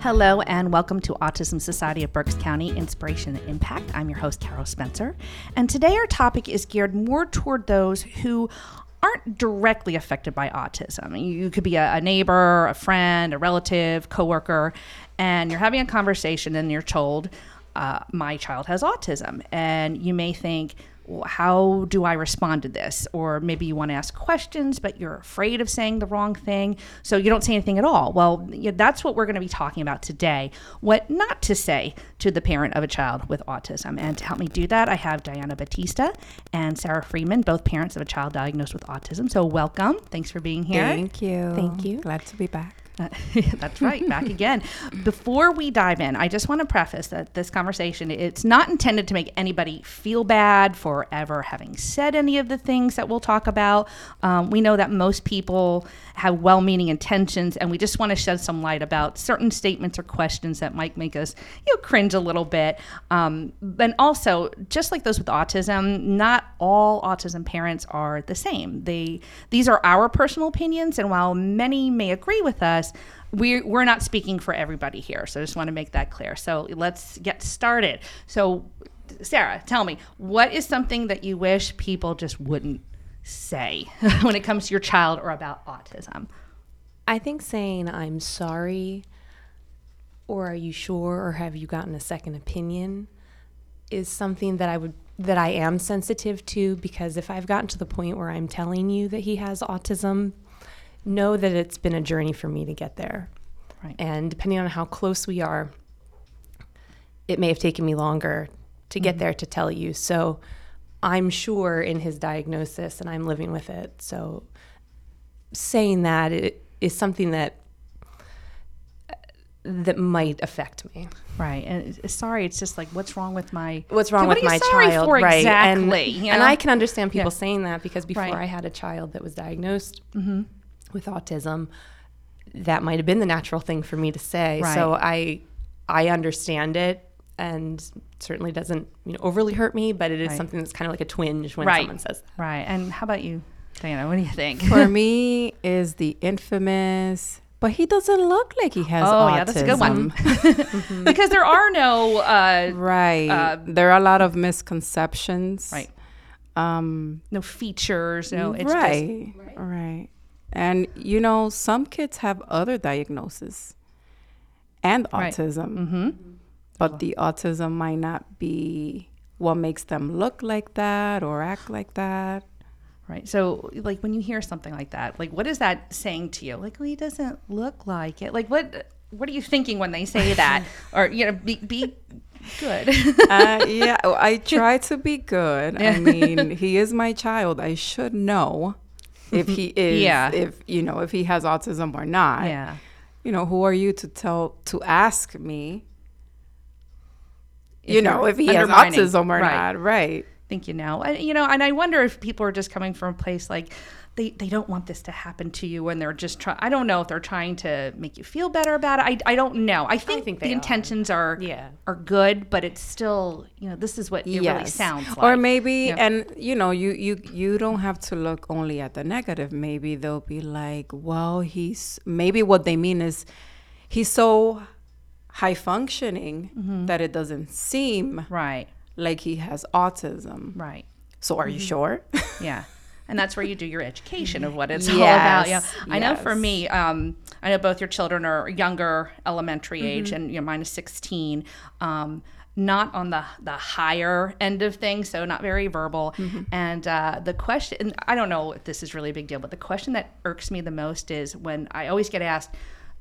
Hello, and welcome to Autism Society of Berks County Inspiration and Impact. I'm your host, Carol Spencer. And today our topic is geared more toward those who aren't directly affected by autism. You could be a, a neighbor, a friend, a relative, coworker, and you're having a conversation and you're told, uh, my child has autism. And you may think, how do I respond to this? Or maybe you want to ask questions, but you're afraid of saying the wrong thing. So you don't say anything at all. Well, yeah, that's what we're going to be talking about today. What not to say to the parent of a child with autism. And to help me do that, I have Diana Batista and Sarah Freeman, both parents of a child diagnosed with autism. So welcome. Thanks for being here. Thank you. Thank you. Glad to be back. That's right, back again. Before we dive in, I just want to preface that this conversation it's not intended to make anybody feel bad for ever having said any of the things that we'll talk about. Um, we know that most people have well-meaning intentions, and we just want to shed some light about certain statements or questions that might make us you know cringe a little bit. Um, and also, just like those with autism, not all autism parents are the same. They these are our personal opinions, and while many may agree with us we're, we're not speaking for everybody here. So I just want to make that clear. So let's get started. So, Sarah, tell me, what is something that you wish people just wouldn't say when it comes to your child or about autism? I think saying I'm sorry or are you sure or have you gotten a second opinion is something that I would that I am sensitive to because if I've gotten to the point where I'm telling you that he has autism, know that it's been a journey for me to get there. Right. And depending on how close we are, it may have taken me longer to get there to tell you. So I'm sure in his diagnosis and I'm living with it. So saying that it is something that that might affect me. Right. And sorry, it's just like, what's wrong with my. What's wrong with what are my child? right. And, exactly, you and? I can understand people Yeah. saying that because before Right. Mm-hmm. I had a child that was diagnosed with autism, that might have been the natural thing for me to say. So I I understand it and certainly doesn't you know overly hurt me, but it is Right. something that's kind of like a twinge when Right. someone says that. Right. And how about you, Diana? What do you think? For me, is the infamous, but he doesn't look like he has Oh, autism. yeah, that's a good one. because there are no. Uh, Right. Uh, there are a lot of misconceptions. Right. Um, no features. No, it's just. right. right. And, you know, some kids have other diagnoses and Right. autism. Mm-hmm. But the autism might not be what makes them look like that or act like that. Right. So, like, when you hear something like that, like, what is that saying to you? Like, well, he doesn't look like it. Like, what what are you thinking when they say that? or you know, be be good. uh, yeah, I try to be good. I mean, he is my child. I should know if he is, Yeah. if you know, if he has autism or not. yeah. You know, who are you to tell to ask me? If you know, if he has autism or Right. not, right? Think you know, and, you know, and I wonder if people are just coming from a place like they, they don't want this to happen to you, and they're just trying. I don't know if they're trying to make you feel better about it. I, I don't know. I think, think the they are. intentions are Yeah. are good, but it's still you know this is what it really sounds like. Or maybe, Yeah. and you know, you you you don't have to look only at the negative. Maybe they'll be like, well, he's maybe what they mean is he's so high functioning Mm-hmm. that it doesn't seem right, like he has autism. right. So are you Mm-hmm. sure? Yeah. And that's where you do your education of what it's all about. Yeah. Yes, I know for me, um, I know both your children are younger, elementary age, and you know, mine is 16. Um, not on the the higher end of things, so not very verbal. And uh, the question, and I don't know if this is really a big deal, but the question that irks me the most is when I always get asked,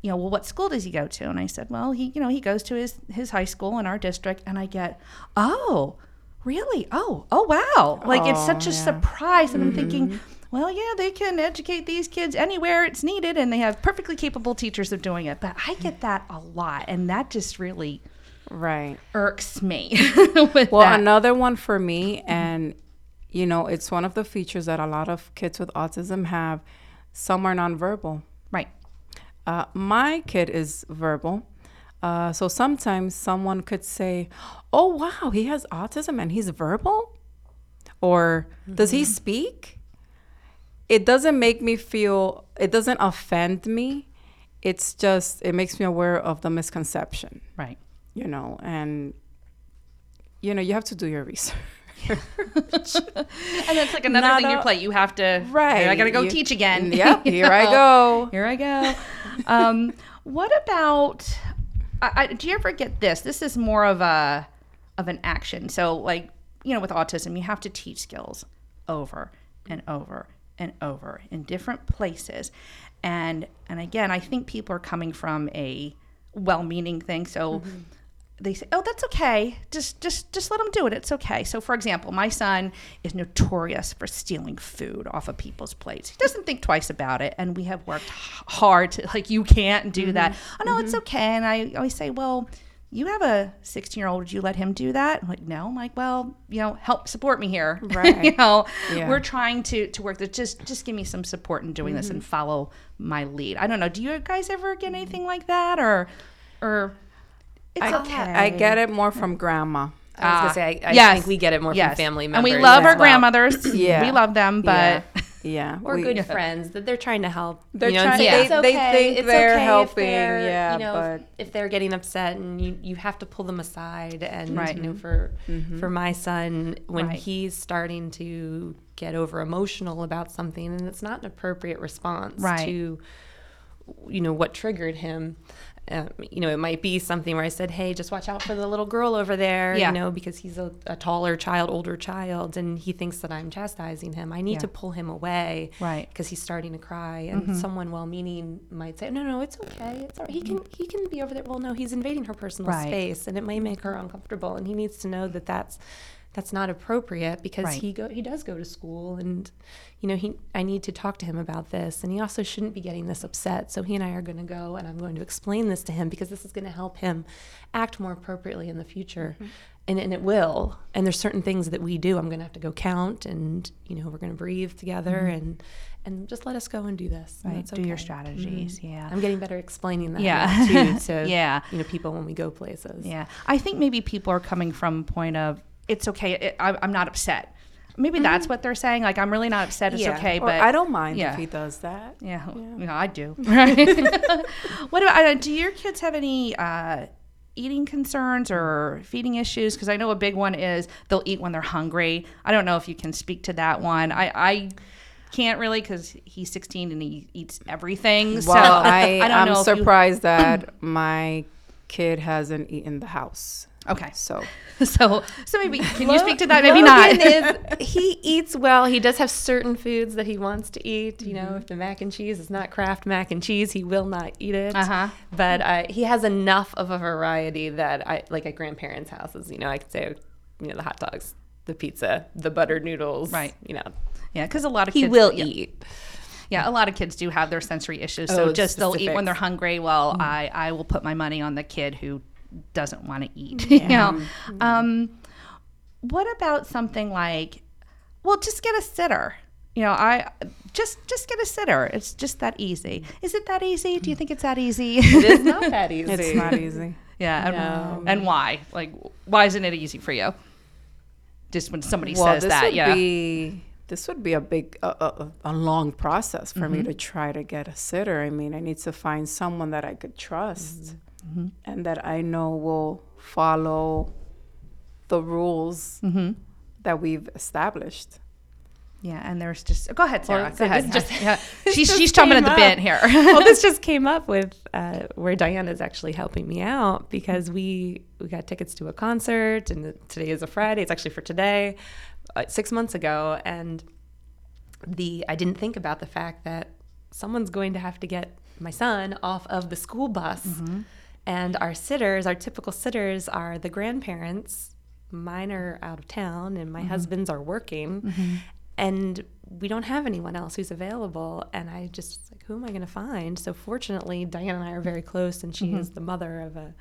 you know, well, what school does he go to? And I said, well, he, you know, he goes to his his high school in our district, and I get, oh, really? Oh, oh, wow! Like it's such a oh, yeah. surprise, and I'm thinking. Mm-hmm. Well, yeah, they can educate these kids anywhere it's needed, and they have perfectly capable teachers of doing it. But I mm-hmm. get that a lot, and that just really right. irks me. with Well, that. another one for me, mm-hmm. and you know, it's one of the features that a lot of kids with autism have. Some are nonverbal. right, Uh, my kid is verbal. Uh, so sometimes someone could say, Oh, wow, he has autism and he's verbal? Or does he speak? It doesn't make me feel, it doesn't offend me. it's just it makes me aware of the misconception, Right. you know, and you know you have to do your research. And that's like another Not thing you a- play. You have to. Right. I got to go You- teach again. Yep, here I go. Here I go. um, what about? I, I, do you ever get this? This is more of a of an action. So, like you know, with autism, you have to teach skills over and over and over in different places, and and again, I think people are coming from a well-meaning thing. So. Mm-hmm. They say, "Oh, that's okay. Just, just, just let them do it. It's okay." So, for example, my son is notorious for stealing food off of people's plates. He doesn't think twice about it, and we have worked hard to like, you can't do that. Mm-hmm. Oh no, it's mm-hmm. okay. And I always say, "Well, you have a 16 year old. Would you let him do that?" I'm like, "No." I'm like, "Well, you know, help support me here. Right. you know, Yeah. we're trying to to work this. Just, just give me some support in doing this and mm-hmm. follow my lead. I don't know. Do you guys ever get anything like that, or, or it's I, okay. I get it more from grandma. I was gonna ah. say, I, I yes. think we get it more Yes. from family members, and we love our well. grandmothers. Yeah. we love them, but Yeah, or we- good friends that they're trying to help. They're you know, and trying- say, they- "It's they think it's they're okay if helping, they're, yeah, you know, if- but- if they're getting upset and you, you have to pull them aside. And Right. you know, mm-hmm. for mm-hmm. for my son, when Right. he's starting to get over emotional about something, and it's not an appropriate response Right. to you know what triggered him um, you know it might be something where i said hey just watch out for the little girl over there Yeah. you know because he's a, a taller child older child and he thinks that i'm chastising him i need Yeah. to pull him away Right. because he's starting to cry and someone well-meaning might say no no it's okay it's all right. he can he can be over there well no he's invading her personal Right. space and it may make her uncomfortable and he needs to know that that's that's not appropriate because Right. he go he does go to school and you know he I need to talk to him about this and he also shouldn't be getting this upset so he and I are going to go and I'm going to explain this to him because this is going to help him act more appropriately in the future Mm-hmm. and, and it will and there's certain things that we do I'm going to have to go count and you know we're going to breathe together and and just let us go and do this Mm-hmm. Right, do your strategies. Yeah. I'm getting better explaining that Yeah. too to Yeah. you know people when we go places Yeah, I think maybe people are coming from a point of it's okay. It, I, I'm not upset. Maybe that's what they're saying. Like I'm really not upset. It's Yeah. okay. Or But I don't mind yeah. if he does that. Yeah, you know, I do. Right. what about? Uh, do your kids have any? Uh, eating concerns or feeding issues because i know a big one is they'll eat when they're hungry i don't know if you can speak to that one i i can't really because he's 16 and he eats everything so Well, I, i know if you- surprised that my kid hasn't eaten the house. Okay So so so maybe can you speak to that maybe not is he eats well. He does have certain foods that he wants to eat. You know, if the mac and cheese is not Kraft mac and cheese, he will not eat it. Uh-huh. But uh, he has enough of a variety that I like at grandparents' houses. You know, I could say, you know, the hot dogs, the pizza, the buttered noodles. Right. You know, yeah because a lot of he kids will yeah. eat. Yeah, a lot of kids do have their sensory issues. So Oh, just they'll eat when they're hungry. Well, I, I will put my money on the kid who doesn't want to eat. you know. Um, what about something like, well, just get a sitter. You know, I just just get a sitter. It's just that easy. Is it that easy? Do you think it's that easy? It is not that easy. it's not easy. yeah. And, No. and why? Like, why isn't it easy for you? Just when somebody well, says this that, would yeah. be this would be a big a, a, a long process for Mm-hmm. me to try to get a sitter. I mean, I need to find someone that I could trust Mm-hmm. And that I know will follow the rules Mm-hmm. that we've established. yeah, and there's just go ahead, Sarah. Well, go ahead. just- yeah. She's just she's chomping at the bit here. well, this just came up with uh, where Diana's actually helping me out because we we got tickets to a concert, and today is a Friday. It's actually for today, uh, six months ago, and the I didn't think about the fact that someone's going to have to get my son off of the school bus, and our sitters, our typical sitters, are the grandparents. Mine are out of town, and my mm-hmm. husband's are working. Mm-hmm. And we don't have anyone else who's available. And i just like who am i going to find? So fortunately Diana and i are very close and she is mm-hmm. the mother of a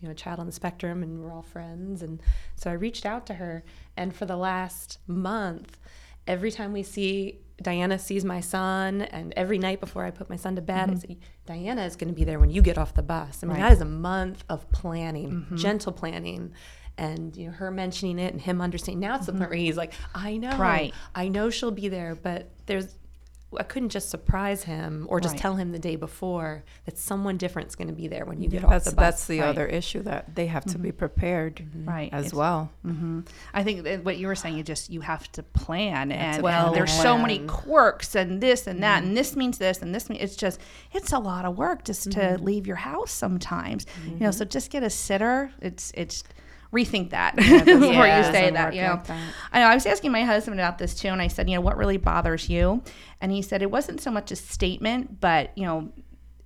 you know a child on the spectrum and we're all friends. And so i reached out to her and for the last month every time we see diana sees my son and every night before i put my son to bed i mm-hmm. say diana is going to be there when you get off the bus. I mean that is a month of planning mm-hmm. gentle planning and you know her mentioning it and him understanding now it's the mm-hmm. point where he's like i know. Right. I know she'll be there, but there's I couldn't just surprise him or just Right. tell him the day before that someone different's going to be there when you get Yeah, off that's the bus. that's the Right. other issue that they have to be mm-hmm. prepared mm-hmm. Right. as It's- well. hmm I think that what you were saying, you just you have to plan, and to well, plan there's so many quirks and this and that, mm-hmm. and this means this and this means it's just it's a lot of work just to leave your house sometimes. You know, so just get a sitter. It's it's rethink that before Yeah, you say that. You know, like that. I know I was asking my husband about this too, and I said, you know, what really bothers you? And he said it wasn't so much a statement, but you know,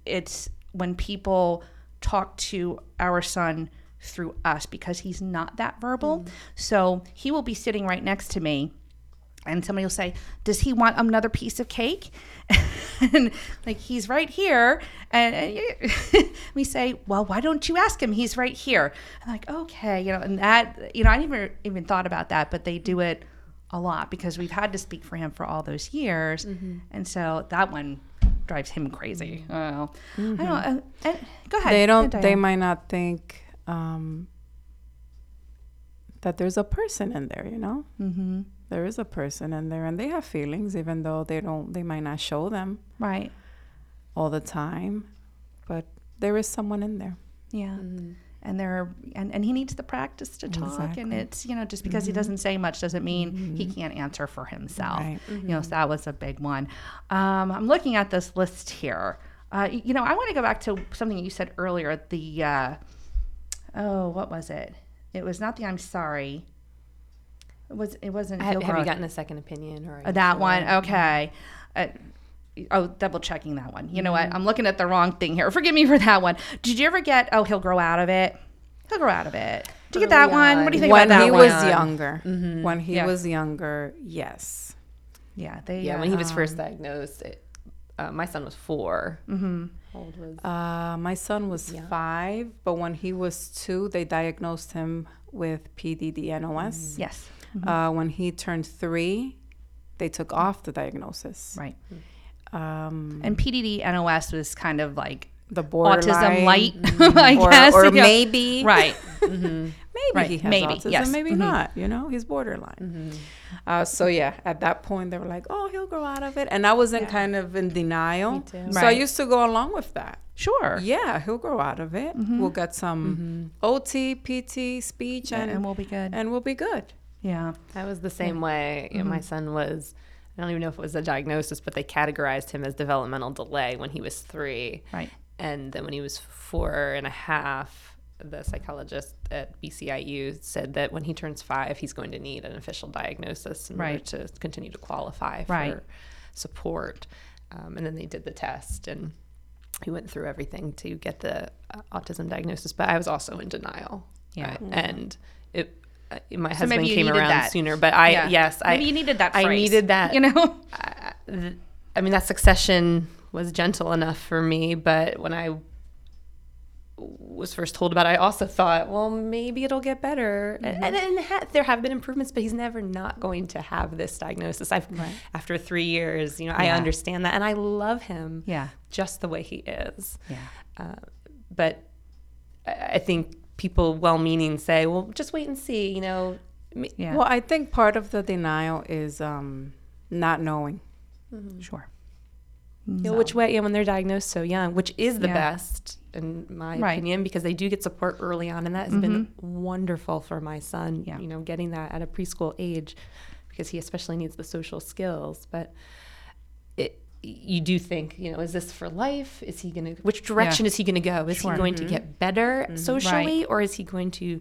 it's when people talk to our son through us because he's not that verbal. So he will be sitting right next to me and somebody will say, "Does he want another piece of cake?" and like he's right here, and, and we say, "Well, why don't you ask him? He's right here." I'm like, "Okay," you know, and that you know, I never even thought about that, but they do it a lot because we've had to speak for him for all those years, and so that one drives him crazy. Oh, I don't. Uh, uh, go ahead. They don't. They might not think um, that there's a person in there. You know, Mm-hmm. There is a person in there, and they have feelings, even though they don't. They might not show them Right. all the time, but there is someone in there. Yeah. And there and, and he needs the practice to talk and it's you know just because he doesn't say much doesn't mean he can't answer for himself. Right. You know, so that was a big one. Um, I'm looking at this list here. Uh, you know, I want to go back to something you said earlier. The uh, oh, what was it? It was not the I'm sorry. It was. It wasn't. Have, he'll have you gotten a second opinion or uh, you that sure? one. Okay. Uh, oh, double checking that one. You know what? I'm looking at the wrong thing here. Forgive me for that one. Did you ever get? Oh, he'll grow out of it. He'll grow out of it. Did you get that Early one? What do you think when about that When he one? was younger, Mm-hmm. when he Yeah. was younger, yes. yeah, they. Yeah, uh, when he was first diagnosed, it, uh, my son was 4 Mm-hmm. How old was? Uh, my son was Yeah. five, but when he was two, they diagnosed him with PDD-NOS. yes. Uh, when he turned three, they took off the diagnosis. Right. Um, And PDD NOS was kind of like the borderline, autism light, I or, guess. or you know. maybe, Right. maybe Right, he has maybe, autism, yes. maybe Mhm. not. You know, he's borderline. Uh, so yeah, at that point they were like, "Oh, he'll grow out of it," and I was in kind of in denial. Me too. So I used to go along with that. Sure. Yeah, he'll grow out of it. We'll get some OT, PT, speech, And, and and we'll be good. and we'll be good. Yeah. I was the same way. You know, my son was, I don't even know if it was a diagnosis, but they categorized him as developmental delay when he was three. Right. And then when he was four and a half, the psychologist at BCIU said that when he turns five, he's going to need an official diagnosis in Right. order to continue to qualify for Right. support. Um, and then they did the test and he went through everything to get the uh, autism diagnosis. But I was also in denial. Yeah. Uh, and it, my So husband came around that. sooner, but I, Yeah. yes, I, Maybe you needed that I needed that. You know? I, I mean, that succession was gentle enough for me, but when I was first told about it, I also thought, well, maybe it'll get better. And, and, and ha- there have been improvements, but he's never not going to have this diagnosis. I've, after three years, you know, I understand that, and I love him Yeah. just the way he is. Yeah. Uh, but I I think people, well-meaning, say, well, just wait and see. You know, Yeah. Well, I think part of the denial is um, not knowing. Sure. you know, which way, and when they're diagnosed so young, which is the Yeah. best in my Right. opinion, because they do get support early on, and that has been wonderful for my son. Yeah. You know, getting that at a preschool age, because he especially needs the social skills. But it, you do think, you know, is this for life? Is he going to? Which direction is he going to go? Is Sure. he going to get better mm-hmm. socially, or is he going to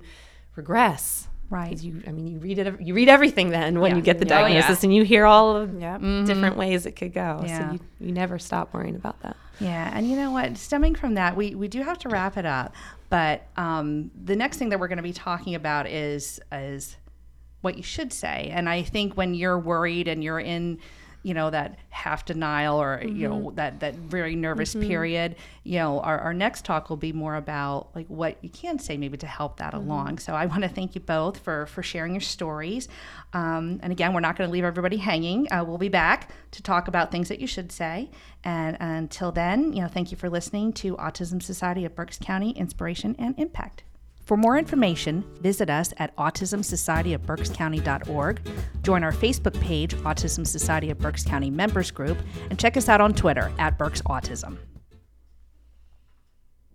regress? Right. you, I mean, you read it. You read everything then when Yeah. you get the Oh, yeah. diagnosis, and you hear all of Yeah. different mm-hmm. ways it could go. Yeah. So you, you never stop worrying about that. Yeah, and you know what? Stemming from that, we, we do have to wrap it up. But um, the next thing that we're going to be talking about is is what you should say. And I think when you're worried and you're in, you know, that half denial or you know that that very nervous period, you know, our, our next talk will be more about like what you can say maybe to help that along. So I want to thank you both for for sharing your stories. Um, and again, we're not going to leave everybody hanging. Uh, we'll be back to talk about things that you should say. And until then, you know, thank you for listening to Autism Society of Berks County Inspiration and Impact. For more information, visit us at autismsocietyofberkscounty.org, join our Facebook page, Autism Society of Berks County Members Group, and check us out on Twitter at Berks Autism.